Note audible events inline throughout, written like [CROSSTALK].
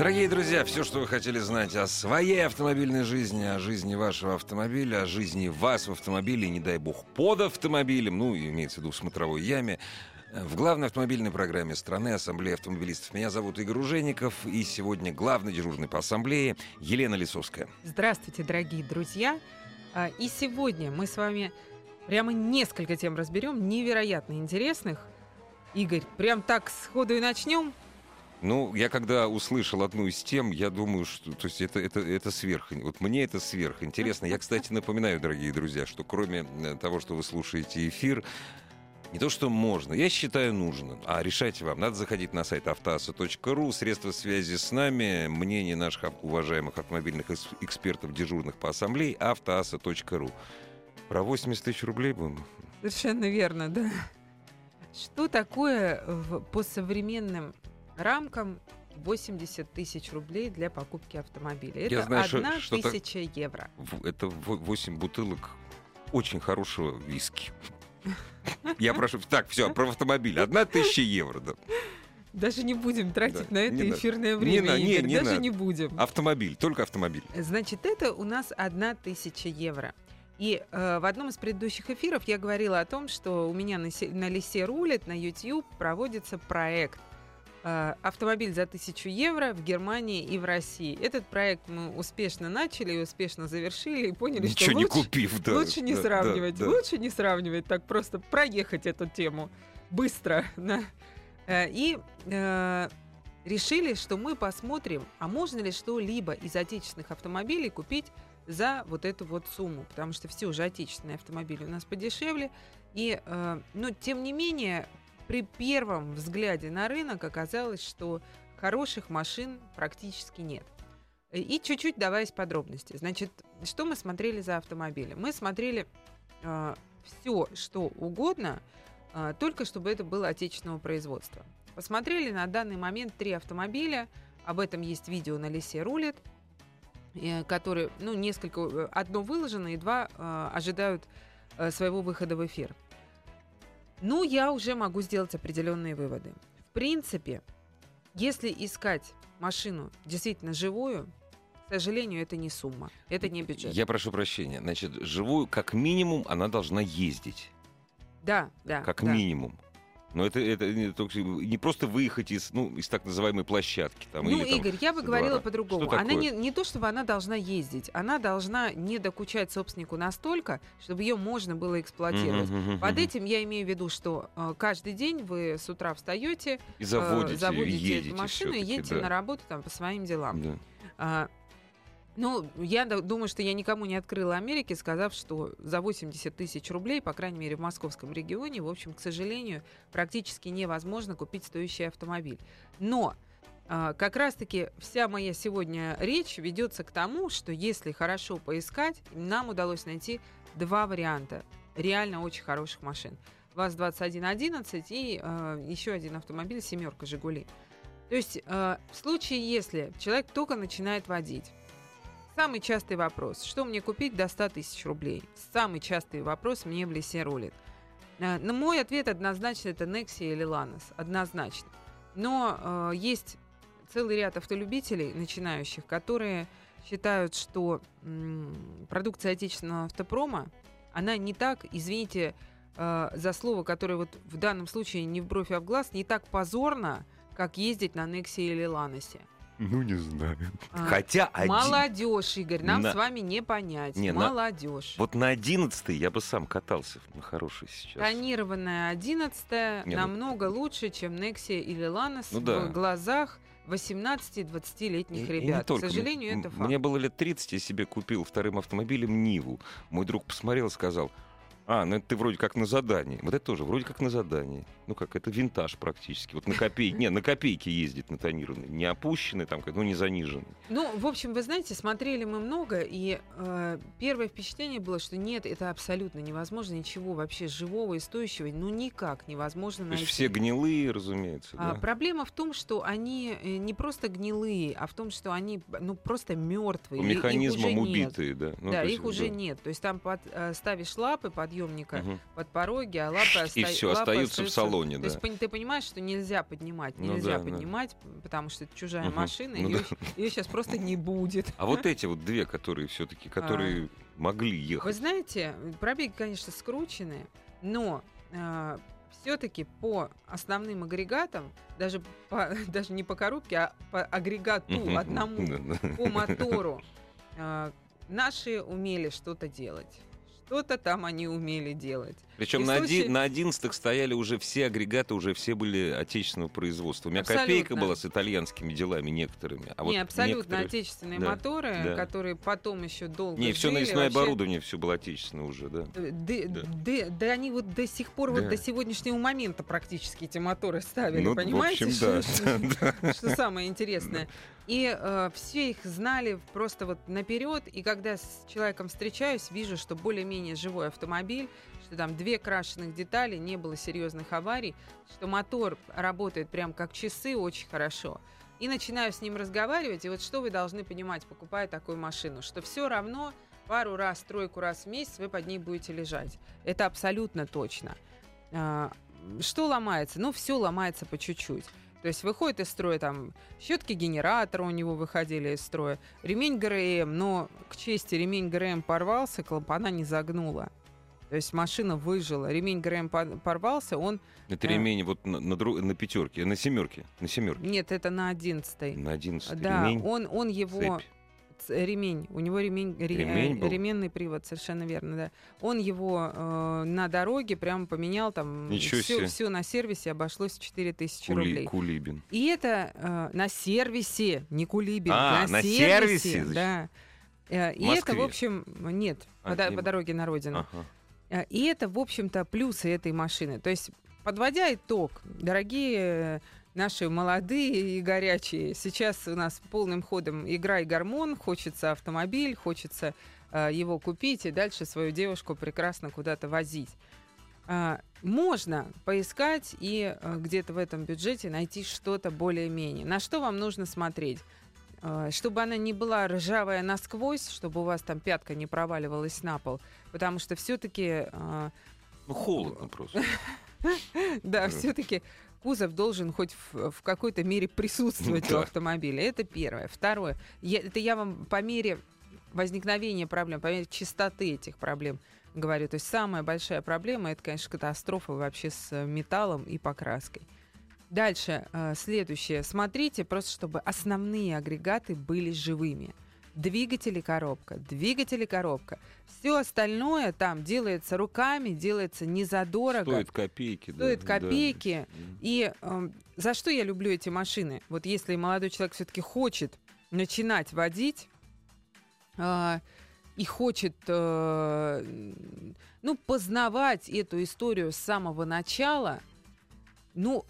Дорогие друзья, все, что вы хотели знать о своей автомобильной жизни, о жизни вашего автомобиля, о жизни вас в автомобиле, не дай бог, под автомобилем, ну, имеется в виду в смотровой яме, в главной автомобильной программе страны Ассамблея автомобилистов. Меня зовут Игорь Ужеников, и сегодня главный дежурный по ассамблее Елена Лисовская. Здравствуйте, дорогие друзья. А, И сегодня мы с вами прямо несколько тем разберем, невероятно интересных. Игорь, прям так сходу и начнем. Ну, я когда услышал одну из тем, я думаю, что то есть это, это, это сверх. Вот мне это сверх интересно. Я, кстати, напоминаю, дорогие друзья, что кроме э, того, что вы слушаете эфир, не то, что можно, я считаю нужно. А решайте вам. Надо заходить на сайт автоаса.ру, средства связи с нами, мнение наших уважаемых автомобильных экспертов, дежурных по ассамблее, автоаса.ру. Про 80 тысяч рублей будем? Совершенно верно, да. Что такое по современным рамкам 80 тысяч рублей для покупки автомобиля? Это Я знаю, что- одна что тысяча евро. Это 8 бутылок очень хорошего виски. Я прошу... Так, все, про автомобиль. Одна тысяча евро. да. Даже не будем тратить Да, на это не надо. эфирное Не время, не, Игорь, не даже надо. не будем. Автомобиль, только автомобиль. Значит, это у нас одна тысяча евро. И э, в одном из предыдущих эфиров я говорила о том, что у меня на, на лисе рулит, на YouTube проводится проект «Автомобиль за тысячу евро» в Германии и в России. Этот проект мы успешно начали и успешно завершили, и поняли, Ничего что не лучше, купив, да. лучше не да, сравнивать. да, да. Лучше не сравнивать, так просто проехать эту тему быстро. [LAUGHS] да. Э, И э, решили, что мы посмотрим, а можно ли что-либо из отечественных автомобилей купить за вот эту вот сумму, потому что все уже отечественные автомобили у нас подешевле. И, э, но тем не менее, при первом взгляде на рынок оказалось, что хороших машин практически нет. И чуть-чуть даваясь подробности. Значит, что мы смотрели за автомобили? Мы смотрели все, что угодно, э, только чтобы это было отечественного производства. Посмотрели на данный момент три автомобиля. Об этом есть видео на Лисе рулит, э, которые, ну, несколько, э, одно выложено и два э, ожидают э, своего выхода в эфир. Ну, я уже могу сделать определенные выводы. В принципе, если искать машину действительно живую, к сожалению, это не сумма, это не бюджет. Я прошу прощения. Значит, живую, как минимум, она должна ездить. Да, да. Как да. минимум. Но это, это не, только- не просто выехать из, ну, из так называемой площадки. Там, Ну, или, там, Игорь, я бы говорила по-другому. Она не, не то, чтобы она должна ездить, она должна не докучать собственнику настолько, чтобы ее можно было эксплуатировать. Мгм, Под этим я имею в виду, что э, каждый день вы с утра встаете, И э, заводите, заводите едете эту машину и едете да. на работу там по своим делам. Да. А, ну, я думаю, что я никому не открыла Америки, сказав, что за 80 тысяч рублей, по крайней мере, в московском регионе, в общем, к сожалению, практически невозможно купить стоящий автомобиль. Но а, как раз-таки вся моя сегодня речь ведется к тому, что если хорошо поискать, нам удалось найти два варианта реально очень хороших машин. ВАЗ-2111 и э, еще один автомобиль «семерка Жигули». То есть э, в случае, если человек только начинает водить, самый частый вопрос, что мне купить до 100 тысяч рублей? Самый частый вопрос мне в лесе рулит. Э, На мой ответ однозначно это Nexia или Lanos. Однозначно. Но э, есть целый ряд автолюбителей, начинающих, которые считают, что м, продукция отечественного автопрома, она не так, извините э, за слово, которое вот в данном случае не в бровь, а в глаз, не так позорно, как ездить на Nexia или Ланосе. Ну, не знаю. А, Хотя один... Молодежь, Игорь, нам На- с вами не понять. Не, на- Молодежь. Вот на одиннадцатый я бы сам катался на хороший сейчас. Тонированная 11 Не, ну- намного лучше, чем Nexia или Lanos Ну да. в глазах 18-20-летних И- и ребят. К сожалению, М- это факт. Мне было лет 30, я себе купил вторым автомобилем Ниву. Мой друг посмотрел и сказал, А, ну это ты вроде как на задании. Вот это тоже вроде как на задании. Ну как, это винтаж практически. Вот на копейки, не, на копейки ездит на тонированный. Не опущенный там, ну не заниженный. Ну, в общем, вы знаете, смотрели мы много, и э, первое впечатление было, что нет, это абсолютно невозможно, ничего вообще живого и стоящего, ну никак невозможно То найти. есть все гнилые, разумеется. А, да. Проблема в том, что они э, не просто гнилые, а в том, что они ну просто мертвые. По механизмам убитые, да. Ну, да, то их уже да. нет. То есть там под- э, ставишь лапы подъемника Мгм. под пороги, а лапы И оста- все, лапы остаются в остаются- салоне, То да. есть пон- ты понимаешь, что нельзя поднимать, Ну нельзя да, да. поднимать, потому что это чужая Мгм. машина, Ну ее, да. сейчас просто не будет. А вот эти вот две, которые все-таки, которые могли Вы ехать. знаете, пробеги, конечно, скручены, но все-таки по основным агрегатам, даже, по- [LAUGHS] даже не по коробке, а по агрегату одному, Да, да. по мотору, [LAUGHS] э, наши умели что-то делать. Что-то там они умели делать. Причем на, случае- на одиннадцатых стояли уже все агрегаты, уже все были отечественного производства. У меня Абсолютно. копейка была с итальянскими делами некоторыми. А вот не, абсолютно некоторые- отечественные да, моторы, да. которые потом еще долго Не, все навесное вообще- оборудование, все было отечественное уже, да. Э, Да, Да. да- да они вот до сих пор, вот Да. до сегодняшнего момента практически эти моторы ставили, Ну, понимаете? в общем, да. что- [LAUGHS] да, да. что самое интересное. И э, все их знали просто вот наперед. И когда с человеком встречаюсь, вижу, что более-менее живой автомобиль, что там две крашеных детали, не было серьезных аварий, что мотор работает прям как часы очень хорошо. И начинаю с ним разговаривать. И вот что вы должны понимать, покупая такую машину, что все равно пару раз, тройку раз в месяц вы под ней будете лежать. Это абсолютно точно. А, Что ломается? Ну, все ломается по чуть-чуть. То есть выходит из строя там щетки генератора у него выходили из строя, ремень ГРМ, но к чести ремень ГРМ порвался, клапана не загнула. То есть машина выжила, ремень ГРМ по- порвался, он... Это А. ремень вот на, на, дру- на пятерке, на семерке, на семерке. Нет, это на одиннадцатой. На одиннадцатый Да, ремень, он, он его... цепь. Ремень. У него ремень, ре- Ремень э, был? ременный привод, совершенно верно, да. Он его э, на дороге прямо поменял, там Ничего себе. все, на сервисе обошлось в 4000 Кули- рублей. Кулибин. И это э, на сервисе, не кулибин, А, на, на сервисе, сервисе, значит. да. Э, И В это, в Москве? общем, нет, А, по, не- по дороге на родину. Ага. Э, И это, в общем-то, плюсы этой машины. То есть, подводя итог, дорогие э, наши молодые и горячие, сейчас у нас полным ходом игра и гормон, хочется автомобиль, хочется э, его купить и дальше свою девушку прекрасно куда-то возить. А, можно поискать и э, где-то в этом бюджете найти что-то более-менее. На что вам нужно смотреть? Э, Чтобы она не была ржавая насквозь, чтобы у вас там пятка не проваливалась на пол, потому что все-таки Ну, холодно просто. [LAUGHS] Да. все-таки кузов должен хоть в, в какой-то мере присутствовать у Да. автомобиля. Это первое. Второе. Я- это я вам по мере возникновения проблем, по мере частоты этих проблем говорю. То есть самая большая проблема это, конечно, катастрофа вообще с э, металлом и покраской. Дальше, э, следующее. Смотрите, просто чтобы основные агрегаты были живыми. Двигатель и коробка, двигатель и коробка. Все остальное там делается руками, делается незадорого. Стоит копейки. да, Стоит да. копейки. М. И эм, за что я люблю эти машины? Вот если молодой человек все-таки хочет начинать водить а, и хочет, э, ну, познавать эту историю с самого начала, ну,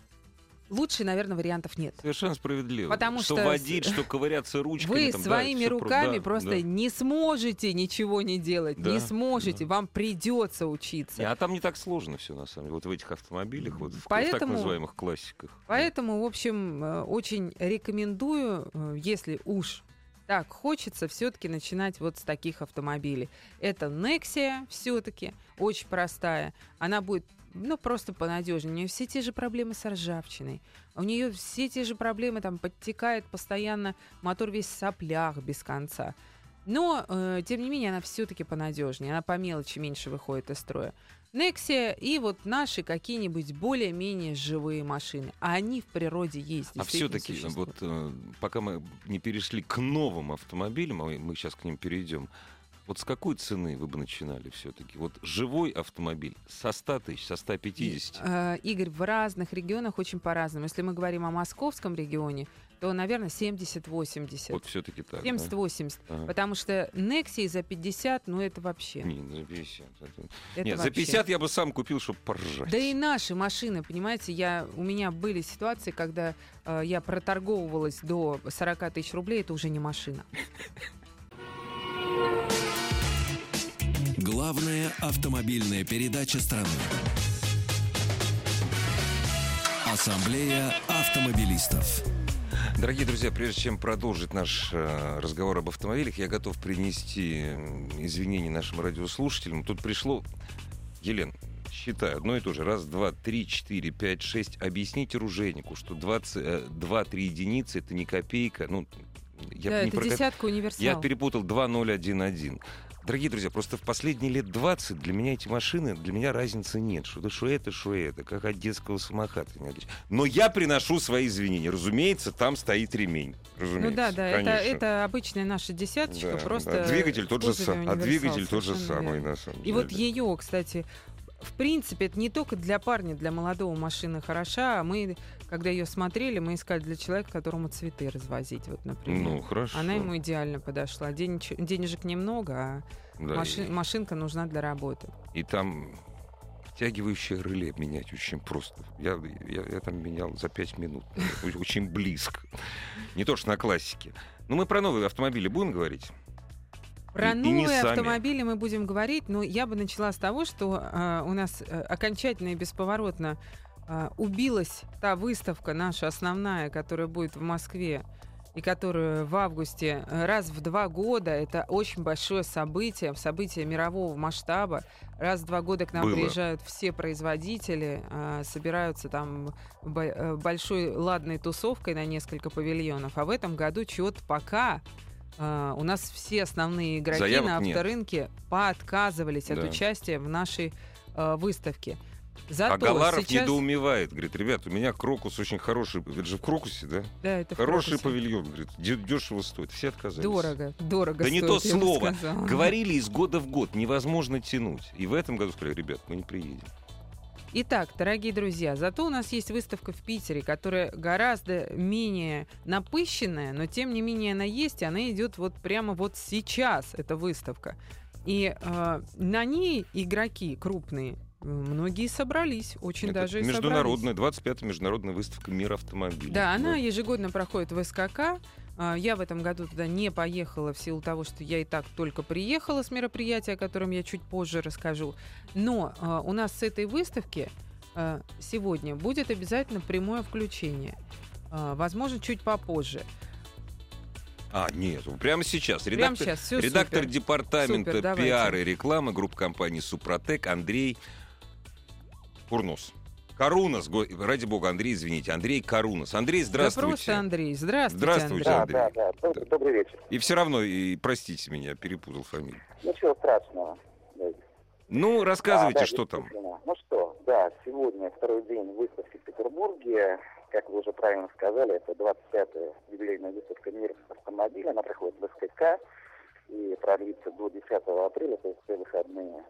лучше, наверное, вариантов нет. Совершенно справедливо. Потому что что водить, что ковыряться ручками. Вы там, да, своими про- руками да, просто да. не сможете ничего не делать, Да, не сможете, да. вам придется учиться. Не, а там не так сложно все, на самом деле. Вот в этих автомобилях, вот в, в так Поэтому- называемых классиках. Поэтому, в общем, э, очень рекомендую, э, если уж так хочется, все-таки начинать вот с таких автомобилей. Это Nexia все-таки очень простая. Она будет ну, просто понадежнее. У нее все те же проблемы с ржавчиной. У нее все те же проблемы, там, подтекает постоянно, мотор весь в соплях без конца. Но, э, тем не менее, она все-таки понадежнее. Она по мелочи меньше выходит из строя. Nexia и вот наши какие-нибудь более-менее живые машины. А они в природе есть. А все-таки, вот э, пока мы не перешли к новым автомобилям, а мы сейчас к ним перейдем, Вот с какой цены вы бы начинали все-таки? Вот живой автомобиль со 100 тысяч, со 150? Э, Игорь, в разных регионах очень по-разному. Если мы говорим о московском регионе, то, наверное, 70-80. Вот все-таки так. 70-80. Ага. Потому что Nexi за 50, ну это вообще. Не, за 50. это- это Нет, за вообще. 50 я бы сам купил, чтобы поржать. Да и наши машины, понимаете, я, у меня были ситуации, когда э, я проторговывалась до 40 тысяч рублей, это уже не машина. [LAUGHS] Главная автомобильная передача страны. Ассамблея автомобилистов. Дорогие друзья, прежде чем продолжить наш э, разговор об автомобилях, я готов принести извинения нашим радиослушателям. Тут пришло... Елена, считаю, одно и то же. Раз, два, три, четыре, пять, шесть. Объясните ружейнику, что 20, э, 2-3 единицы — это не копейка. Ну, я да, не это про коп- десятка универсал. Я перепутал 2011. Дорогие друзья, просто в последние лет 20 для меня эти машины, для меня разницы нет. Что это, что это, что это. Как от детского отличить. Но я приношу свои извинения. Разумеется, там стоит ремень. Разумеется, Ну да, да, это, конечно. это обычная наша десяточка, Да, просто... да. Двигатель тот же, кузове сам, а двигатель тот же самый, верно. на самом И деле. вот ее, кстати, в принципе, это не только для парня, для молодого машина хороша, а мы, когда ее смотрели, мы искали для человека, которому цветы развозить, вот, например. Ну, хорошо. Она ему идеально подошла. Денеч- денежек немного, а Да, маши- и- машинка нужна для работы. И там втягивающее реле менять очень просто. Я, я, я там менял за 5 минут. Очень близко. Не то, что на классике. Но мы про новые автомобили будем говорить? Про И- и не новые сами. автомобили мы будем говорить, но я бы начала с того, что э, у нас э, окончательно и бесповоротно э, убилась та выставка наша основная, которая будет в Москве и которую в августе э, раз в два года. Это очень большое событие, событие мирового масштаба. Раз в два года к нам Было. приезжают все производители, э, собираются там э, большой ладной тусовкой на несколько павильонов. А в этом году чего-то пока а, у нас все основные игроки Заявок на нет. авторынке поотказывались от Да. участия в нашей а, выставке. Зато а Галаров сейчас... недоумевает. Говорит, ребят, у меня Крокус очень хороший. Это же в Крокусе, да? Да, это в Хороший Крокусе. павильон. Говорит, «Де- дешево стоит. Все отказались. Дорого, дорого Да не стоит, то я бы слово. Говорили из года в год. Невозможно тянуть. И в этом году сказали, ребят, мы не приедем. Итак, дорогие друзья, зато у нас есть выставка в Питере, которая гораздо менее напыщенная, но тем не менее она есть, и она идет вот прямо вот сейчас, эта выставка. И э, на ней игроки крупные, многие собрались, очень Это даже и собрались. международная, 25-я международная выставка мира автомобилей. Да, она Вот. ежегодно проходит в СКК. А, Я в этом году туда не поехала в силу того, что я и так только приехала с мероприятия, о котором я чуть позже расскажу. Но а, у нас с этой выставки а, сегодня будет обязательно прямое включение. Возможно, чуть попозже. А, нет, прямо сейчас. Прямо Редактор, сейчас все редактор супер. департамента Супер, и рекламы группы компании «Супротек» Андрей Курнос. Карунас, го- ради бога, Андрей, извините, Андрей Карунас. Андрей, Да здравствуйте. просто Андрей. Здравствуйте, Здравствуйте, Андрей. Андрей. Да, да, да. Доб- Добрый вечер. И все равно, и простите меня, перепутал фамилию. Ничего страшного. Да. Ну, рассказывайте, А, да, что там. Ну что, да, сегодня второй день выставки в Петербурге. Как вы уже правильно сказали, это 25-я юбилейная выставка мира автомобиля. Она проходит в СКК и продлится до 10 апреля, то есть все выходные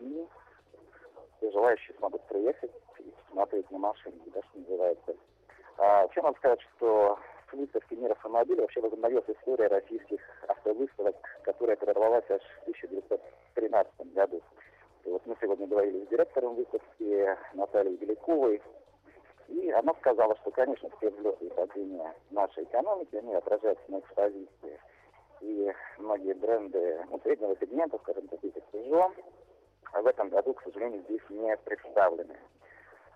дни. Все желающие смогут приехать и посмотреть на машины, да, что называется. А, вообще надо сказать, что с выставки мира автомобиля вообще возобновилась история российских автовыставок, которая прервалась аж в 1913 году. И вот мы сегодня говорили с директором выставки Натальей Беляковой, и она сказала, что, конечно, все взлеты и падения нашей экономики, они отражаются на экспозиции. И многие бренды ну, среднего сегмента, скажем, такие как Peugeot, в этом году, к сожалению, здесь не представлены.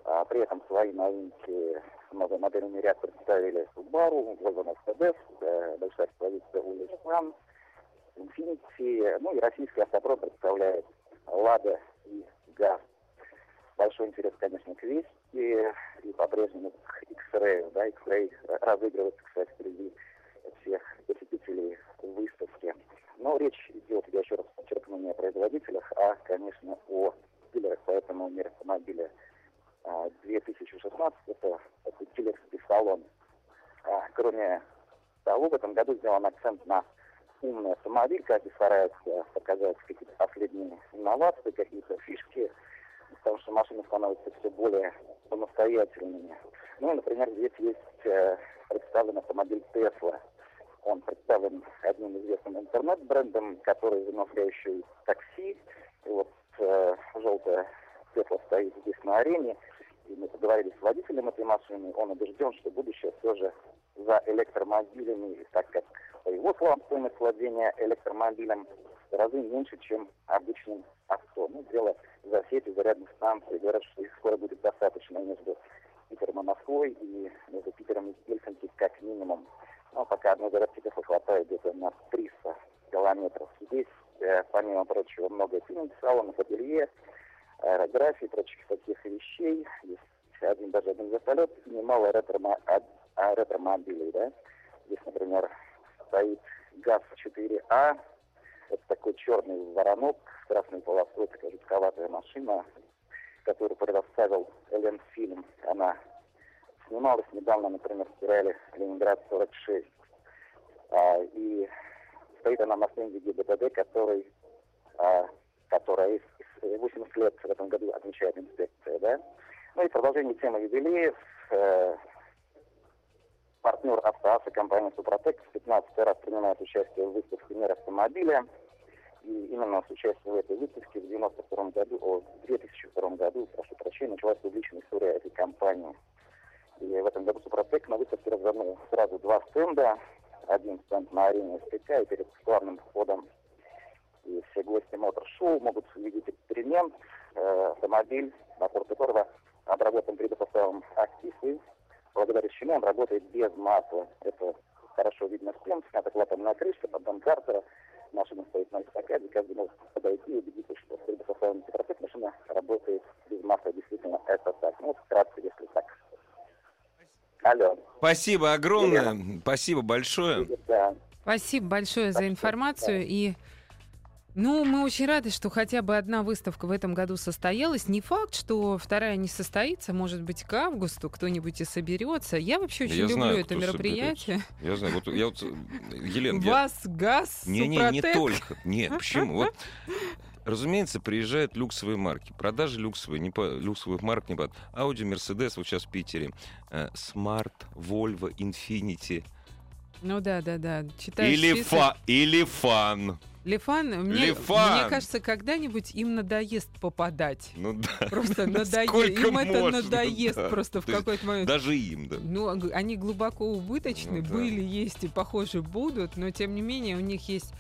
А, при этом свои новинки, новый модельный ряд представили Subaru, Volvo Mercedes, э, большая экспозиция у Nissan, Infiniti, ну и российский автопром представляет Лада и ГАЗ. Большой интерес, конечно, к Вести и по-прежнему к X-Ray. Да, X-Ray разыгрывается, кстати, среди всех посетителей выставки. Но речь идет, я еще раз подчеркну, не о производителях, а, конечно, о дилерах. Поэтому мир автомобиля а, 2016 это дилерский салон. А, Кроме того, в этом году сделан акцент на умный автомобиль, каждый старается показать какие-то последние инновации, какие-то фишки, потому что машины становятся все более самостоятельными. Ну, например, здесь есть э, представлен автомобиль Tesla. Он представлен одним известным интернет-брендом, который и такси. И вот э, желтая Tesla стоит здесь на арене. И мы поговорили с водителем этой машины. Он убежден, что будущее все же за электромобилями, так как по его словам стоимость владения электромобилем в разы меньше, чем обычным авто. Ну, дело за сетью зарядных станций. Говорят, что их скоро будет достаточно между Питером и Москвой и между Питером и Гельсинки как минимум. Но пока одной Тесла хватает где-то на 300 километров. Здесь, э, помимо прочего, много фитнес-салонов, ателье, аэрографии, прочих таких вещей. Есть один, даже один вертолет и немало ретромобилей. Да? Здесь, например, стоит ГАЗ-4А, это такой черный воронок с красной полосой, такая жутковатая машина, которую предоставил ЛН Фильм. Она снималась недавно, например, в сериале «Ленинград-46». А, и стоит она на стенде ГИБДД, который, а, которая 80 лет в этом году отмечает инспекция. Да? Ну и продолжение темы юбилеев. Э, партнер автоаса компания «Супротек» в 15 раз принимает участие в выставке «Мир автомобиля». И именно с участием в этой выставке в 92 году, о, в 2002 году, прошу прощения, началась публичная история этой компании. И в этом году Супротек на выставке развернул сразу два стенда. Один стенд на арене СПК и перед главным входом. И все гости мотор-шоу могут увидеть эксперимент, э, автомобиль, мотор которого обработан предпоставом актив, и благодаря чему он работает без масла. Это хорошо видно с снята это клапанная крышка, поддон картера, машина стоит на эстакаде, каждый может подойти и убедиться, что в предпоставленном протек машина работает без масла. Действительно, это так. Ну, вкратце, если так. Алло. Спасибо огромное. Привет. Спасибо большое. Да. Спасибо большое за информацию. И ну, мы очень рады, что хотя бы одна выставка в этом году состоялась. Не факт, что вторая не состоится. Может быть, к августу кто-нибудь и соберется. Я вообще очень я люблю знаю, это мероприятие. Соберется. Я знаю. Вот, я вот, Елена, Вас, я... газ, Не, не, не только. Нет, почему? Вот [LAUGHS] Разумеется, приезжают люксовые марки. Продажи люксовые, не по, люксовых марк не по... Audi, Mercedes, вот сейчас в Питере. Э, Smart, Volvo, Infinity. Ну да, да, да. Читаешь или, фа, или фан. Лифан, мне, Лифан. мне кажется, когда-нибудь им надоест попадать. Ну да. Просто [LAUGHS] надоест. Им можно, это надоест да. просто в какой-то момент. Даже им, да. Ну, они глубоко убыточны, ну, да. были, есть и, похоже, будут, но тем не менее у них есть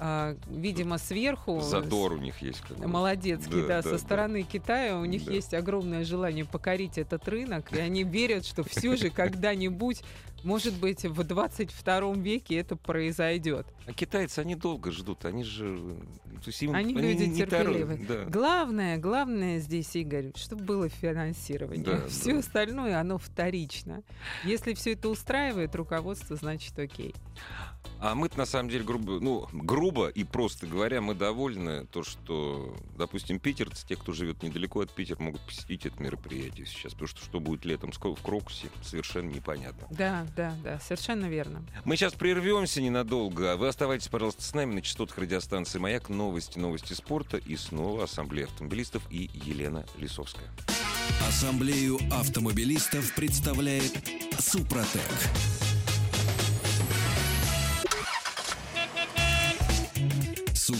а, видимо, сверху... Задор у них есть. Как Молодецкий, да, да, да со стороны. Китая у них да. есть огромное желание покорить этот рынок, и они верят, что все же когда-нибудь может быть, в 22 веке это произойдет. А китайцы, они долго ждут, они же... То есть им, они, они люди терпеливые. Да. Главное, главное здесь, Игорь, чтобы было финансирование. Да, все да. остальное, оно вторично. Если все это устраивает руководство, значит окей. А мы на самом деле грубо, ну, грубо и просто говоря, мы довольны то, что, допустим, питерцы, те, кто живет недалеко от Питера, могут посетить это мероприятие сейчас, потому что что будет летом в Крокусе, совершенно непонятно. Да, да, да, совершенно верно. Мы сейчас прервемся ненадолго. Вы оставайтесь, пожалуйста, с нами на частотах радиостанции «Маяк». Новости, новости спорта и снова Ассамблея автомобилистов и Елена Лисовская. Ассамблею автомобилистов представляет Супротек.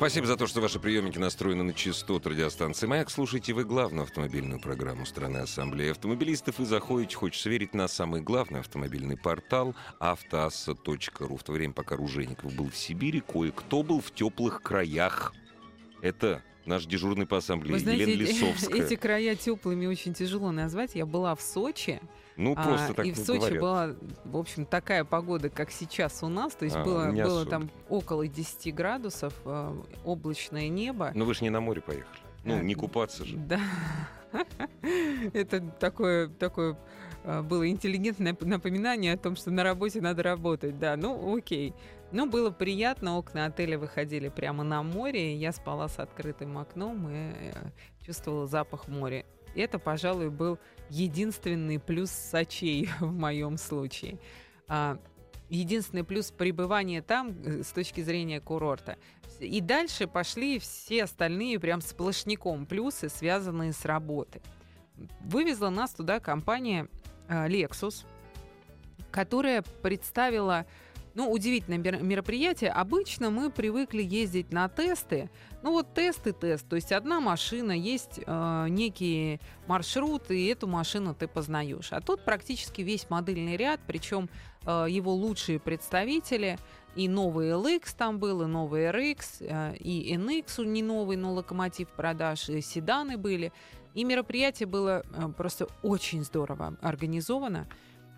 Спасибо за то, что ваши приемники настроены на частоту радиостанции «Маяк». Слушайте вы главную автомобильную программу страны Ассамблеи автомобилистов и заходите, хочется верить, на самый главный автомобильный портал автоасса.ру. В то время, пока Ружеников был в Сибири, кое-кто был в теплых краях. Это наш дежурный по ассамблее, Вы знаете, Елена [LAUGHS] Лисовская. Эти края теплыми очень тяжело назвать. Я была в Сочи. Ну, просто а, так И в Сочи говорят. была, в общем, такая погода, как сейчас у нас. То есть а, было, было там около 10 градусов, э, облачное небо. Но вы же не на море поехали. Ну, а, не купаться же. Да. [LAUGHS] Это такое, такое а, было интеллигентное напоминание о том, что на работе надо работать. Да, ну окей. Ну, было приятно, окна отеля выходили прямо на море, я спала с открытым окном и э, чувствовала запах моря. Это, пожалуй, был единственный плюс сочей [LAUGHS] в моем случае. А, единственный плюс пребывания там э, с точки зрения курорта. И дальше пошли все остальные прям сплошняком плюсы, связанные с работой. Вывезла нас туда компания э, Lexus, которая представила ну, удивительное мероприятие. Обычно мы привыкли ездить на тесты. Ну, вот тест и тест. То есть одна машина, есть э, некие маршруты, и эту машину ты познаешь. А тут практически весь модельный ряд, причем э, его лучшие представители. И новый LX там был, и новый RX, э, и NX не новый, но локомотив продаж, и седаны были. И мероприятие было э, просто очень здорово организовано.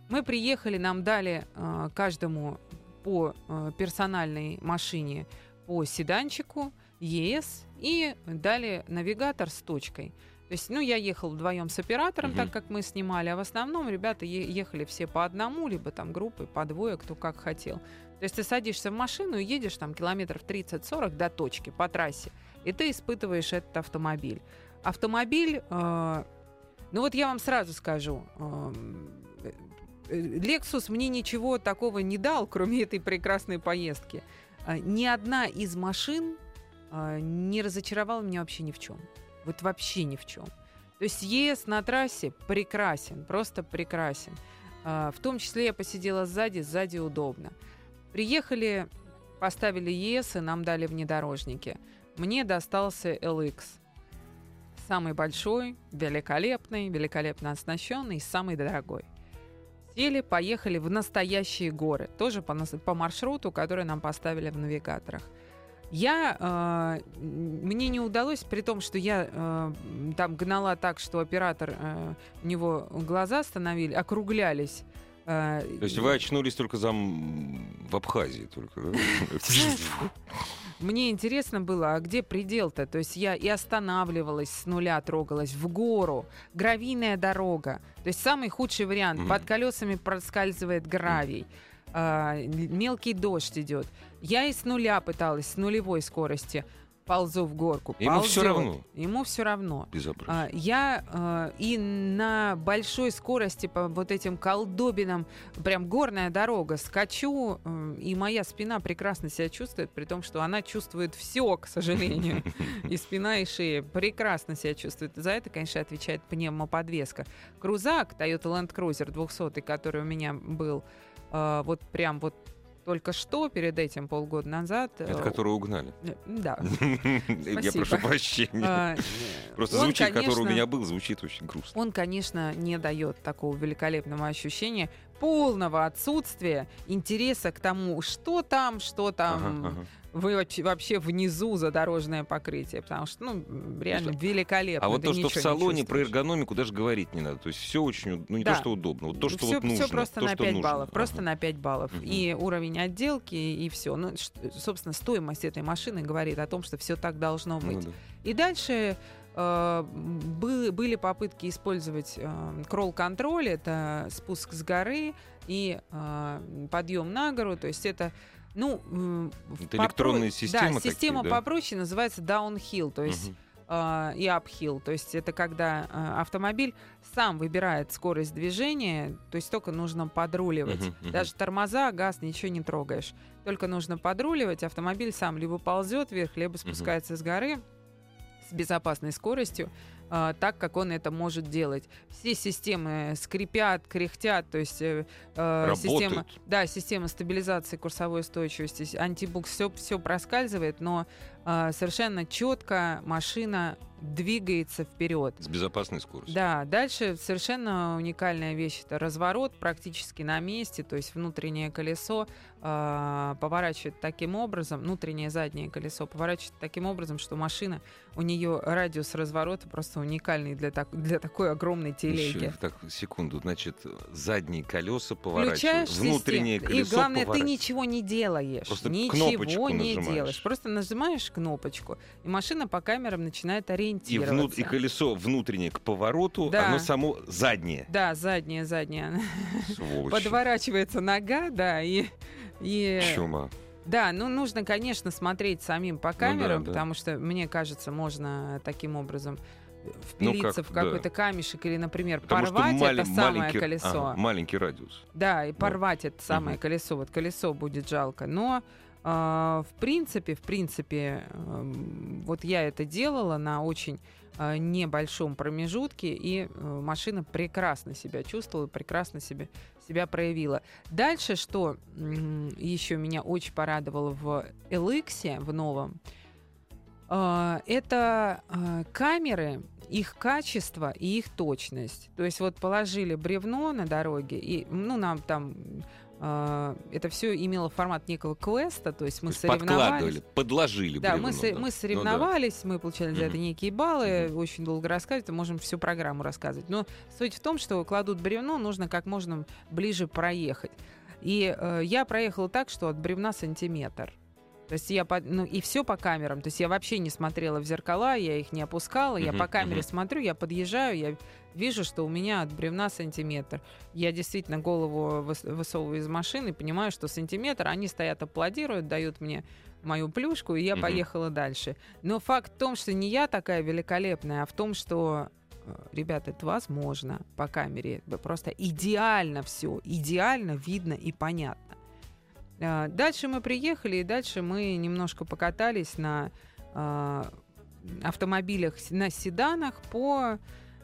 Мы приехали, нам дали э, каждому по э, персональной машине по седанчику, ЕС и дали навигатор с точкой. То есть, ну, я ехал вдвоем с оператором, угу. так как мы снимали, а в основном ребята ехали все по одному, либо там группой, по двое, кто как хотел. То есть ты садишься в машину и едешь там километров 30-40 до точки по трассе, и ты испытываешь этот автомобиль. Автомобиль, э, ну вот я вам сразу скажу, э, Lexus мне ничего такого не дал, кроме этой прекрасной поездки. А, ни одна из машин а, не разочаровала меня вообще ни в чем. Вот вообще ни в чем. То есть ЕС на трассе прекрасен, просто прекрасен. А, в том числе я посидела сзади, сзади удобно. Приехали, поставили ЕС и нам дали внедорожники. Мне достался LX. Самый большой, великолепный, великолепно оснащенный, самый дорогой. Сели, поехали в настоящие горы, тоже по, по маршруту, который нам поставили в навигаторах. Я, э, мне не удалось, при том, что я э, там гнала так, что оператор, э, у него глаза остановили, округлялись. Э, То есть вы очнулись только за в Абхазии только? [LAUGHS] Мне интересно было, а где предел-то? То есть я и останавливалась с нуля, трогалась в гору, гравийная дорога. То есть самый худший вариант. Под колесами проскальзывает гравий. А, мелкий дождь идет. Я и с нуля пыталась, с нулевой скорости ползу в горку. Ему ползет. все равно. Ему все равно. Безобразие. Я а, и на большой скорости по вот этим колдобинам, прям горная дорога, скачу, а, и моя спина прекрасно себя чувствует, при том, что она чувствует все, к сожалению. [LAUGHS] И спина, и шея прекрасно себя чувствует. За это, конечно, отвечает пневмоподвеска. Крузак Toyota Land Cruiser 200, который у меня был, а, вот прям вот только что, перед этим полгода назад... Это э, который угнали? Э, да. [LAUGHS] Я прошу прощения. А, Просто звучит, который у меня был, звучит очень грустно. Он, конечно, не дает такого великолепного ощущения полного отсутствия интереса к тому, что там, что там, вы вообще внизу за дорожное покрытие, потому что, ну, реально что? великолепно. А вот то, что в салоне про эргономику даже говорить не надо. То есть все очень, ну не да. то, что удобно, вот то, что все, вот нужно. Все просто то, на 5 нужно. баллов, ага. просто на 5 баллов. Угу. И уровень отделки, и все. Ну, собственно, стоимость этой машины говорит о том, что все так должно ну быть. Ну, да. И дальше были попытки использовать э, кролл-контроль, это спуск с горы и э, подъем на гору, то есть это ну, это попро... электронные системы. Да, система такие, да? попроще называется downhill, то есть угу. э, и uphill. То есть это когда э, автомобиль сам выбирает скорость движения, то есть только нужно подруливать. Угу, Даже тормоза, газ, ничего не трогаешь. Только нужно подруливать, автомобиль сам либо ползет вверх, либо спускается угу. с горы с безопасной скоростью а, так, как он это может делать. Все системы скрипят, кряхтят, то есть э, э система, да, система стабилизации курсовой устойчивости, антибукс, все, все проскальзывает, но э, совершенно четко машина двигается вперед. С безопасной скоростью. Да, дальше совершенно уникальная вещь. Это разворот практически на месте, то есть внутреннее колесо э, поворачивает таким образом, внутреннее заднее колесо поворачивает таким образом, что машина, у нее радиус разворота просто уникальный для, так, для такой огромной телеги. Еще, так, секунду, значит, задние колеса поворачивают, внутреннее систему. колесо И главное, ты ничего не делаешь. Просто ничего не нажимаешь. делаешь. Просто нажимаешь кнопочку, и машина по камерам начинает И, ориентироваться. внут- и колесо внутреннее к повороту, Да. оно само заднее. Да, задняя, задняя. Сволочи. Подворачивается нога, да, и... и... Чума. Да, ну нужно, конечно, смотреть самим по камерам, Ну да. потому что, мне кажется, можно таким образом Ну, впилиться как, в да. какой-то камешек или, например, Потому порвать малень- это самое колесо. ага, маленький радиус. Да, и порвать это самое Мгм. колесо. Вот колесо будет жалко. Но в принципе, в принципе, эм, вот я это делала на очень а, небольшом промежутке, и э, машина прекрасно себя чувствовала, прекрасно себе, себя проявила. Дальше, что еще меня очень порадовало в LX, в новом, а, это а, камеры, их качество и их точность. То есть вот положили бревно на дороге, и ну нам там а, это все имело формат некого квеста, то есть мы То есть соревновались. подложили Да, бревно, мы, со- да. мы Ну да. соревновались, мы получали за это некие баллы, Мгм. очень долго рассказывать, то можем всю программу рассказывать. Но суть в том, что кладут бревно, нужно как можно ближе проехать. И э, я проехала так, что от бревна сантиметр. То есть я, по- ну и все по камерам. То есть я вообще не смотрела в зеркала, я их не опускала, я Мгм, по камере мгм. смотрю, я подъезжаю, я вижу, что у меня от бревна сантиметр. Я действительно голову выс- высовываю из машины, понимаю, что сантиметр, они стоят, аплодируют, дают мне мою плюшку, и я Мгм. поехала дальше. Но факт в том, что не я такая великолепная, а в том, что э, Ребята, это возможно по камере. Просто идеально все. Идеально видно и понятно. А, Дальше мы приехали, и дальше мы немножко покатались на а, автомобилях, на седанах по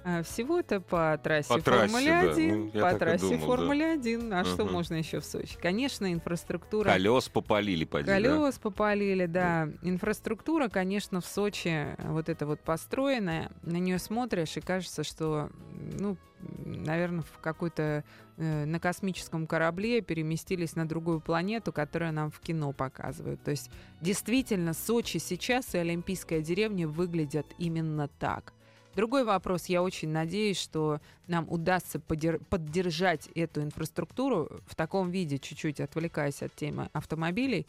а, всего-то по трассе По трассе, Формулы да. 1. Ну, по трассе думал, да. Формулы 1. А что Ага. можно еще в Сочи? Конечно, инфраструктура. Колес попалили, поди, да? Колес попалили, да. Инфраструктура, конечно, в Сочи вот эта вот построенная, на нее смотришь и кажется, что, ну, наверное, в какой-то э, на космическом корабле переместились на другую планету, которую нам в кино показывают. То есть действительно Сочи сейчас и Олимпийская деревня выглядят именно так. Другой вопрос, я очень надеюсь, что нам удастся поддержать эту инфраструктуру в таком виде, чуть-чуть отвлекаясь от темы автомобилей,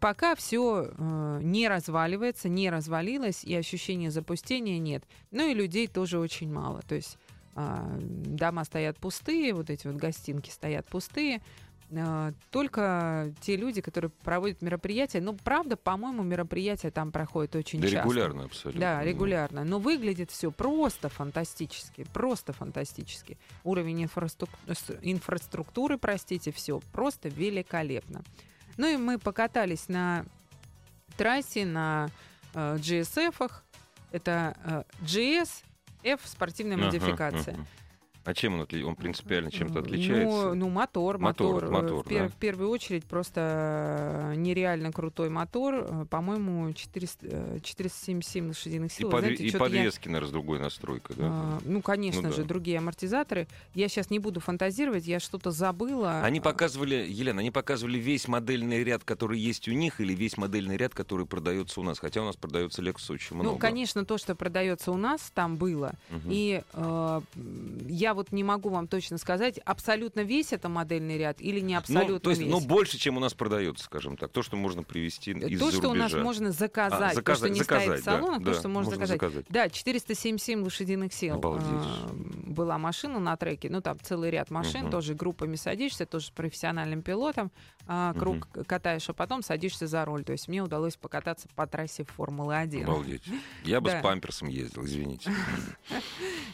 пока все не разваливается, не развалилось, и ощущения запустения нет. Ну и людей тоже очень мало. То есть дома стоят пустые, вот эти вот гостинки стоят пустые. А, Только те люди, которые проводят мероприятия, ну, правда, по-моему, мероприятия там проходят очень Да часто. регулярно абсолютно. Да, регулярно. Но выглядит все просто фантастически, просто фантастически. Уровень инфраструк- с- инфраструктуры, простите, все просто великолепно. Ну и мы покатались на трассе на э, GSF-ах. Это э, GS F спортивная модификация. А чем он, отли- он принципиально чем-то Ну, отличается? Ну, мотор, Мотор, мотор. мотор, в, пер- да. в первую очередь просто э, нереально крутой мотор. Э, По-моему, 400, э, 477 лошадиных и сил. подве- Знаете, и чё-то я- подвески, наверное, с другой настройкой, да? А, ну, конечно Ну да. же, другие амортизаторы. Я сейчас не буду фантазировать, я что-то забыла. Они показывали, Елена, они показывали весь модельный ряд, который есть у них, или весь модельный ряд, который продается у нас. Хотя у нас продается Lexus очень много. Ну, конечно, то, что продается у нас, там было. Мгм. И э, м, я вот не могу вам точно сказать, абсолютно весь это модельный ряд или не абсолютно ну, то есть, весь. ну, больше, чем у нас продается, скажем так. То, что можно привезти из-за то, что у нас можно заказать, А, то, что не стоит заказать, в салонах, да, то, что да, можно заказать. заказать. Да, 477 лошадиных сил Обалдеть. а, была машина на треке. Ну, там целый ряд машин, Мгм. тоже группами садишься, тоже с профессиональным пилотом, а, круг катаешь, а потом садишься за руль. То есть мне удалось покататься по трассе Формулы-1. Обалдеть. Я бы Да. с памперсом ездил, извините.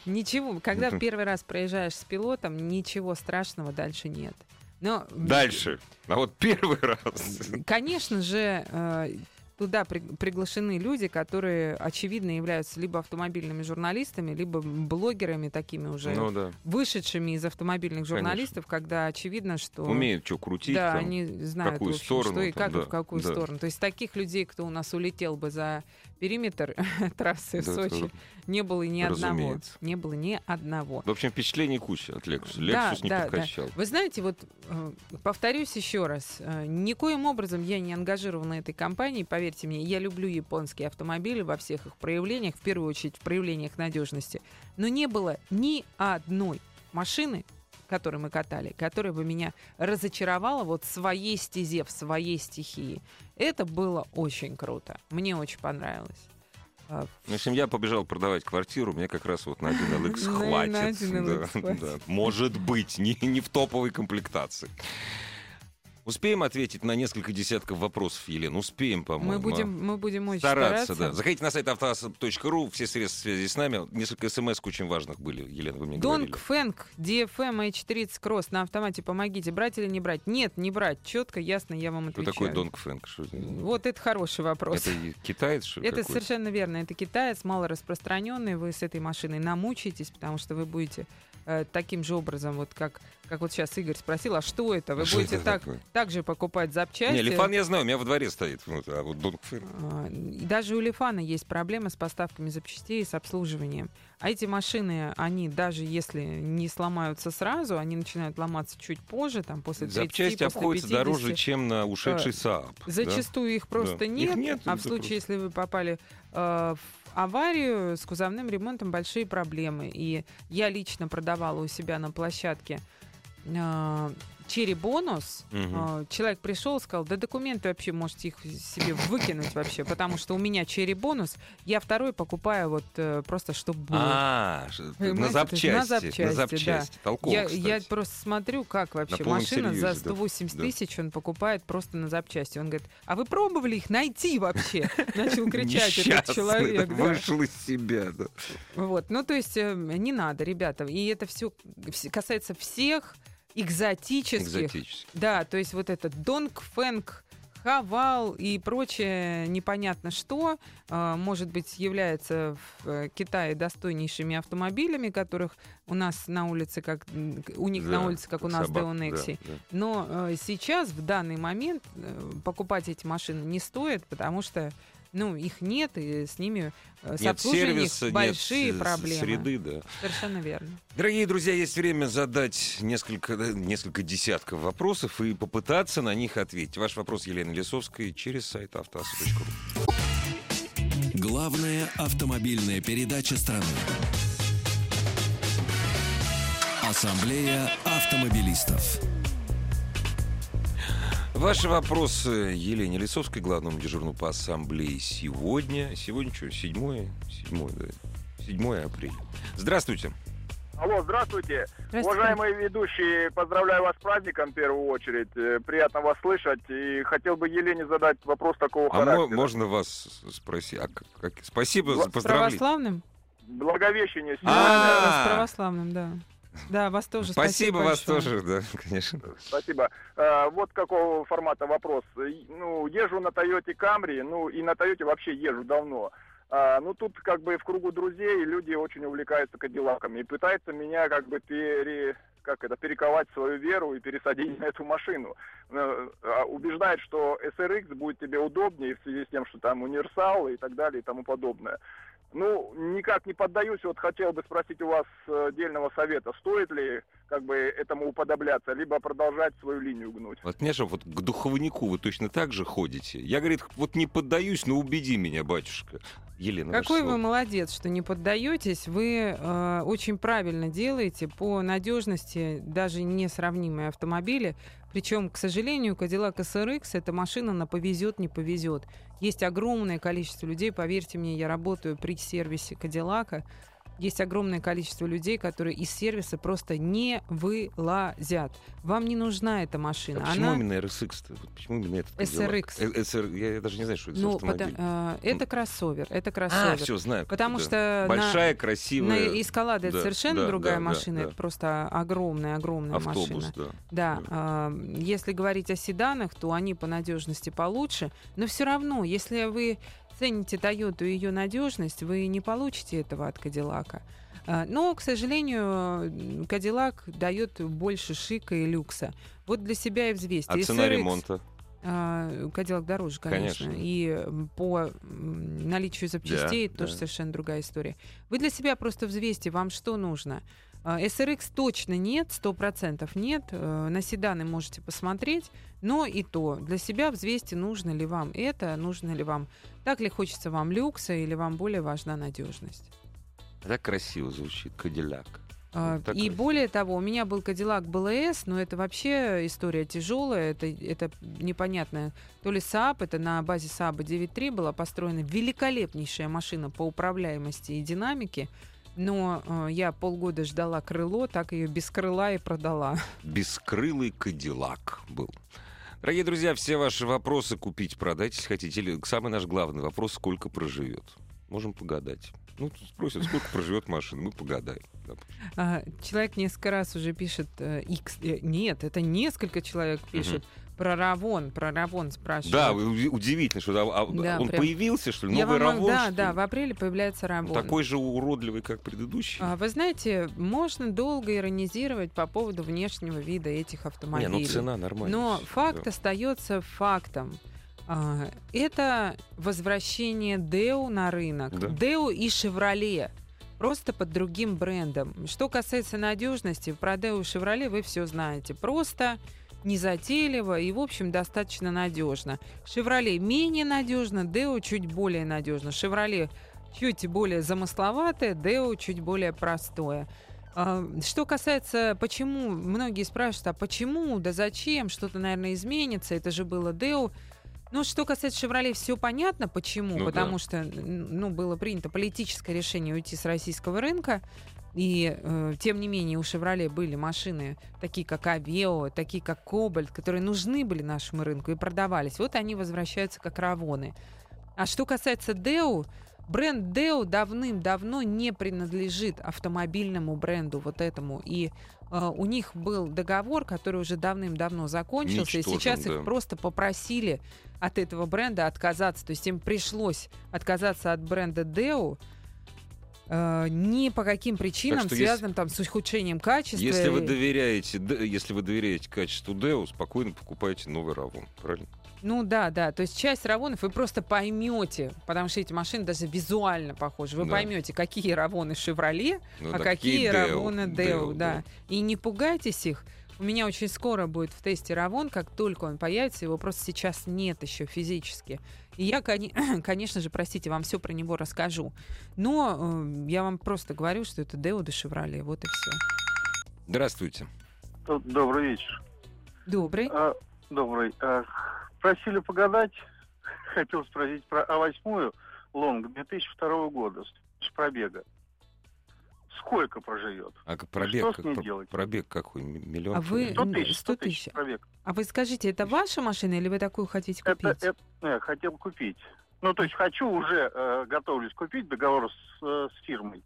Ничего, когда в [LAUGHS] первый раз проезжаешь с пилотом, ничего страшного дальше нет. Но Дальше. А вот первый раз. Конечно же, э, туда при- приглашены люди, которые, очевидно, являются либо автомобильными журналистами, либо блогерами такими уже Ну да. вышедшими из автомобильных журналистов, когда очевидно, что... Умеют что крутить. да, там. они знают, какую в общем, сторону что и там, как, и да, в какую да. сторону. То есть таких людей, кто у нас улетел бы за периметр [LAUGHS] трассы в Да, Сочи, это- не было ни одного. разумеется. Не было ни одного. В общем, впечатлений куча от Lexus. Да, Lexus не да, да. подкачал. Вы знаете, вот э, повторюсь еще раз, э, никоим образом я не ангажирована этой компанией, поверьте мне, я люблю японские автомобили во всех их проявлениях, в первую очередь в проявлениях надежности, но не было ни одной машины, которой мы катали, которая бы меня разочаровала вот в своей стезе, в своей стихии. Это было очень круто. Мне очень понравилось. А, Ну, если я побежал продавать квартиру, мне как раз вот на 1LX На- хватит. на 1LX Да, хватит. да. Может быть, не в топовой комплектации. Успеем ответить на несколько десятков вопросов, Елена? Успеем, по-моему. Мы будем, мы будем очень стараться, стараться. да. Заходите на сайт автоаса.ру, все средства связи с нами. Несколько смс очень важных были, Елена, вы мне говорили. Донг Фэнк, DFM H30 Cross на автомате, помогите, брать или не брать? Нет, не брать. Четко, ясно, я вам Что отвечаю. такое Донг Фэнк? Что? Вот это хороший вопрос. Это китаец, что Это совершенно верно. Это китаец, мало распространенный. Вы с этой машиной намучаетесь, потому что вы будете э, таким же образом, вот как, как вот сейчас Игорь спросил, а что это? Вы Что будете это так, такое? так же покупать запчасти. Не, Лифан я знаю, у меня во дворе стоит. Вот, а вот Донг Фэнк. А, Даже у Лифана есть проблемы с поставками запчастей и с обслуживанием. А эти машины, они даже если не сломаются сразу, они начинают ломаться чуть позже, там после 30, Запчасти обходятся 50. дороже, чем на ушедший Saab. да? Зачастую их просто Да. Их нет. нет, а это в случае, просто. если вы попали э, в аварию с кузовным ремонтом, большие проблемы. И я лично продавала у себя на площадке э, Черри бонус. Мгм. Э, Человек пришел, сказал, да документы вообще можете их себе выкинуть вообще, потому что у меня черри бонус, я второй покупаю вот э, просто чтобы было. А, ш- Понимаете, на запчасти. на запчасти, да. запчасти. Толково, я, я просто смотрю, как вообще машина серьезе, за да. 180 Да. тысяч он покупает просто на запчасти. Он говорит, а вы пробовали их найти вообще? [LAUGHS] Начал кричать этот человек. Вышел из себя. Вот, ну то есть э, не надо, ребята. И это все касается всех экзотических. Экзотически. Да, то есть вот этот донг, фэнк, хавал и прочее непонятно что, э, может быть, является в э, Китае достойнейшими автомобилями, которых у нас на улице, как у них на Да, улице, как у нас собак, Део Некси. да, да. Но э, сейчас, в данный момент, э, покупать эти машины не стоит, потому что ну, их нет, и с ними э, с Нет сервиса, нет большие с- проблемы. среды, да. Совершенно верно. Дорогие друзья, есть время задать несколько, несколько десятков вопросов и попытаться на них ответить. Ваш вопрос Елены Лисовской через сайт автоаса.ру. Главная автомобильная передача страны. Ассамблея автомобилистов. Ваши вопросы Елене Лисовской, главному дежурному по ассамблее сегодня. Сегодня что, 7, 7, да, 7 апреля. Здравствуйте. Алло, здравствуйте. Здравствуйте. Уважаемые ведущие, поздравляю вас с праздником в первую очередь. Э, Приятно вас слышать. И хотел бы Елене задать вопрос такого А характера. можно вас спросить? А как- спасибо за С С поздравление. православным? Благовещение сегодня. А. С православным, да. Да, вас тоже Спасибо, спасибо вас большое. тоже, да, конечно. Спасибо. Э, вот какого формата вопрос. Ну, езжу на Тойоте Камри, ну и на Тойоте вообще езжу давно. А, ну, тут как бы в кругу друзей люди очень увлекаются кадиллаками и пытаются меня как бы пере, как это, перековать свою веру и пересадить на эту машину. Э, а, убеждает, что SRX будет тебе удобнее в связи с тем, что там универсал и так далее и тому подобное. Ну, никак не поддаюсь. Вот хотел бы спросить у вас э, отдельного совета. Стоит ли как бы этому уподобляться, либо продолжать свою линию гнуть? Вот, мне вот к духовнику вы точно так же ходите. Я, говорит, вот не поддаюсь, но убеди меня, батюшка. Елена, Какой вы молодец, что не поддаетесь. Вы э, очень правильно делаете по надежности даже несравнимые автомобили. Причем, к сожалению, Cadillac SRX эта машина на повезет, не повезет. Есть огромное количество людей, поверьте мне, я работаю при сервисе Cadillac. Есть огромное количество людей, которые из сервиса просто не вылазят. Вам не нужна эта машина. А почему Она... именно RSX-то? Вот почему именно этот SRX. Э, SR Я даже не знаю, что это за Ну, автомобиль. пота- э, это кроссовер, это а, кроссовер. все, знаю. Потому да. что на- Большая, На красивая... эскаладе это да, совершенно да, другая да, да, машина, да. это просто огромная, огромная автобус, машина. да. Да, Да. а, если говорить о седанах, то они по надежности получше, но все равно, если вы цените Toyota и ее надежность, вы не получите этого от Кадиллака. А, Но, к сожалению, Кадиллак дает больше шика и люкса. Вот для себя и взвесьте. А И цена SRX, ремонта? а, Кадиллак дороже, конечно. Конечно. И по наличию запчастей Да, тоже да. совершенно другая история. Вы для себя просто взвесьте, вам что нужно. А, SRX точно нет, сто процентов нет. На седаны можете посмотреть, но и то для себя взвесьте, нужно ли вам это, нужно ли вам, так ли хочется вам люкса или вам более важна надежность. Так красиво звучит, Кадилляк. А, И более того, у меня был Кадиллак БЛС, но это вообще история тяжелая, это, это непонятно. То ли СААП, это на базе СААБа 9.3 была построена великолепнейшая машина по управляемости и динамике, но э, я полгода ждала крыло, так ее без крыла и продала. Бескрылый Кадиллак был. Дорогие друзья, все ваши вопросы купить, продать, если хотите. Или самый наш главный вопрос, сколько проживет. Можем погадать. Ну, спросят, сколько проживет машина, мы погадаем. Да. А, человек несколько раз уже пишет э, X. э, Нет, это несколько человек пишет. Про Равон, про Равон спрашивают. Да, уди- удивительно, что а, Да, он прям. появился, что ли? Я Новый вам могу- Равон, Да, да, в апреле появляется Ну, Равон. такой же уродливый, как предыдущий. А, Вы знаете, можно долго иронизировать по поводу внешнего вида этих Не, автомобилей. ну цена нормальная. Но факт да. остается фактом. А, Это возвращение Део на рынок. Да. Део и Шевроле. Просто под другим брендом. Что касается надежности, про Део и Шевроле вы все знаете. Просто незатейливо и, в общем, достаточно надежно. Шевроле менее надежно, Део чуть более надежно. Шевроле чуть более замысловатое, Део чуть более простое. А, Что касается, почему, многие спрашивают, а почему, да зачем, что-то, наверное, изменится, это же было Део. Ну, что касается Шевроле, все понятно, почему. Ну Потому да. что, ну, было принято политическое решение уйти с российского рынка. И, э, тем не менее, у «Шевроле» были машины, такие как «Авео», такие как «Кобальт», которые нужны были нашему рынку и продавались. Вот они возвращаются как «Равоны». А что касается «Део», бренд «Део» давным-давно не принадлежит автомобильному бренду вот этому. И э, у них был договор, который уже давным-давно закончился, Ничтожен, и сейчас да. их просто попросили от этого бренда отказаться. То есть им пришлось отказаться от бренда «Део», э, ни по каким причинам, что если- связанным там с ухудшением качества. Если вы доверяете, если вы доверяете качеству Део, спокойно покупайте новый Равон, правильно? Ну да, да. То есть часть равонов вы просто поймете, потому что эти машины даже визуально похожи. Вы Да. поймете, какие равоны Шевроле, Ну а да, какие Део, равоны Део, да. да. И не пугайтесь их. У меня очень скоро будет в тесте Равон, как только он появится, его просто сейчас нет еще физически. И я, коне- [CLEARS THROAT] конечно же, простите, вам все про него расскажу. Но э, я вам просто говорю, что это Део де Шевроле, вот и все. Здравствуйте. Д- Добрый вечер. Добрый. А, добрый. А, просили погадать. [LAUGHS] Хотел спросить про А8 Лонг 2002 года с пробега. Сколько проживет? А пробег, Что с как, ней про- делать? пробег какой? Миллион? А вы- километров? 100 тысяч, 100 100 тысяч пробег. А вы скажите, это ваша машина или вы такую хотите Это, купить? это э, хотел купить. Ну, то есть хочу уже, э, готовлюсь купить договор с, э, с фирмой.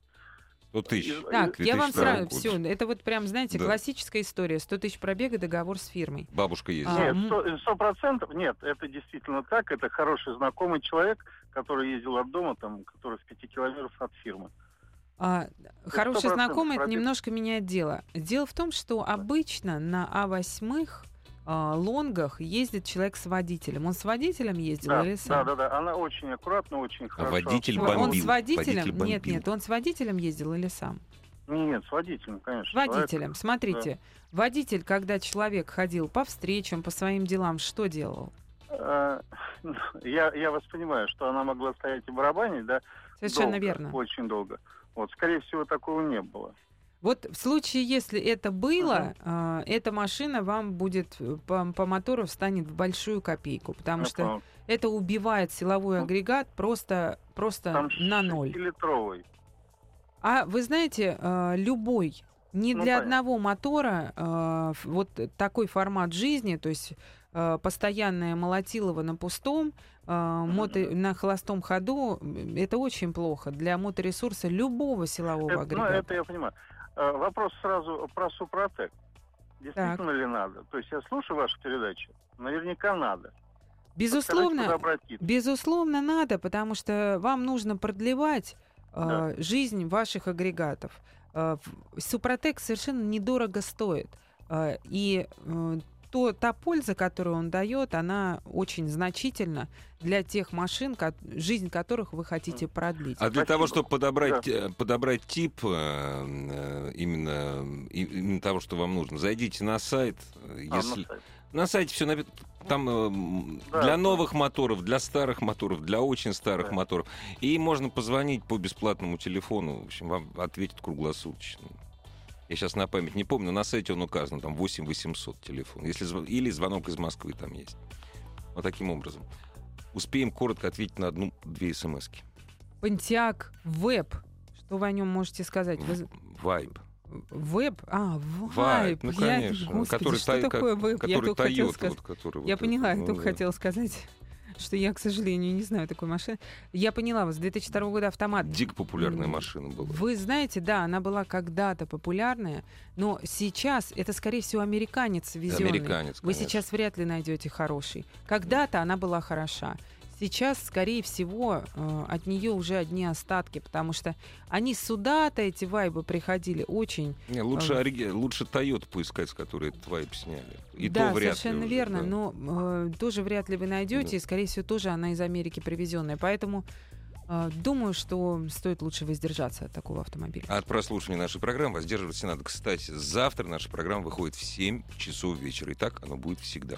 100 тысяч. Так, я вам 2002 сразу все. Это вот прям, знаете, Да. классическая история. 100 тысяч пробега, договор с фирмой. Бабушка ездит. А, Нет, сто- сто процентов. Нет, это действительно так. Это хороший знакомый человек, который ездил от дома, там, который в пяти километров от фирмы. А, хороший 100% знакомый это немножко меняет дело. Дело в том, что обычно на А8 а, лонгах ездит человек с водителем. Он с водителем ездил Да, или да, сам? да, да. Она очень аккуратно, очень хорошо. водитель бомбил. Он с водителем? Водитель Нет, бомбил. нет, он с водителем ездил или сам? Нет, с водителем, конечно. Водителем. Смотрите, водитель, когда человек ходил по встречам, по своим делам, что делал? э, я, я вас понимаю, что она могла стоять и барабанить, да? Совершенно долго, верно. Очень долго. Вот, скорее всего, такого не было. Вот в случае, если это было, а, эта машина вам будет э, по, по мотору встанет в большую копейку, потому Я что понял. это убивает силовой Ну, агрегат просто, просто Там на ноль. литровый. А вы знаете, э, любой, не Ну, для понятно. одного мотора э, вот такой формат жизни, то есть э, постоянное молотилово на пустом, э, мото- на холостом ходу, это очень плохо для моторесурса любого силового Это, ну, агрегата. это я понимаю. Э, вопрос сразу про Супротек. Действительно ли надо? То есть я слушаю вашу передачу. Наверняка надо. Безусловно? Безусловно, надо, потому что вам нужно продлевать э, Да. жизнь ваших агрегатов. Э, Супротек совершенно недорого стоит. Э, и э, то, та польза, которую он дает, она очень значительна для тех машин, ко- жизнь которых вы хотите продлить. А для Спасибо. того, чтобы подобрать, э, подобрать тип э, э, именно, и- именно того, что вам нужно, зайдите на сайт. А, Если... ну, сайт. На сайте все написано. Там Да, для да. новых моторов, для старых моторов, для очень старых Да. Я сейчас на память не помню, на сайте он указан, там 8 800 телефон. Если, или звонок из Москвы там есть. Вот таким образом. Успеем коротко ответить на одну-две смс Понтиак Веб. Что вы о нем можете сказать? Вы- Вайб. Веб? А, Вайб, вайб. ну Я- конечно. Господи, который что тай- такое веб? Я который только хотела Toyota, сказать. вот, который вот Я это, поняла, я ну только да. хотела сказать, что я, к сожалению, не знаю такой машины. Я поняла вас, 2002 года автомат. Дико популярная машина была. Вы знаете, да, она была когда-то популярная, но сейчас это, скорее всего, американец везенный. Американец, Вы конечно. сейчас вряд ли найдете хороший. Когда-то она была хороша. Сейчас, скорее всего, э, от нее уже одни остатки, потому что они сюда-то, эти вайбы, приходили очень Не, лучше, А, ориги- лучше Toyota поискать, с которой этот вайп сняли. И да, то вряд совершенно ли уже, верно, да. но э, тоже вряд ли вы найдете, Да. и, скорее всего, тоже она из Америки привезенная. Поэтому э, думаю, что стоит лучше воздержаться от такого автомобиля. От прослушивания нашей программы воздерживаться надо. Кстати, завтра наша программа выходит в 7 часов вечера. И так оно будет всегда.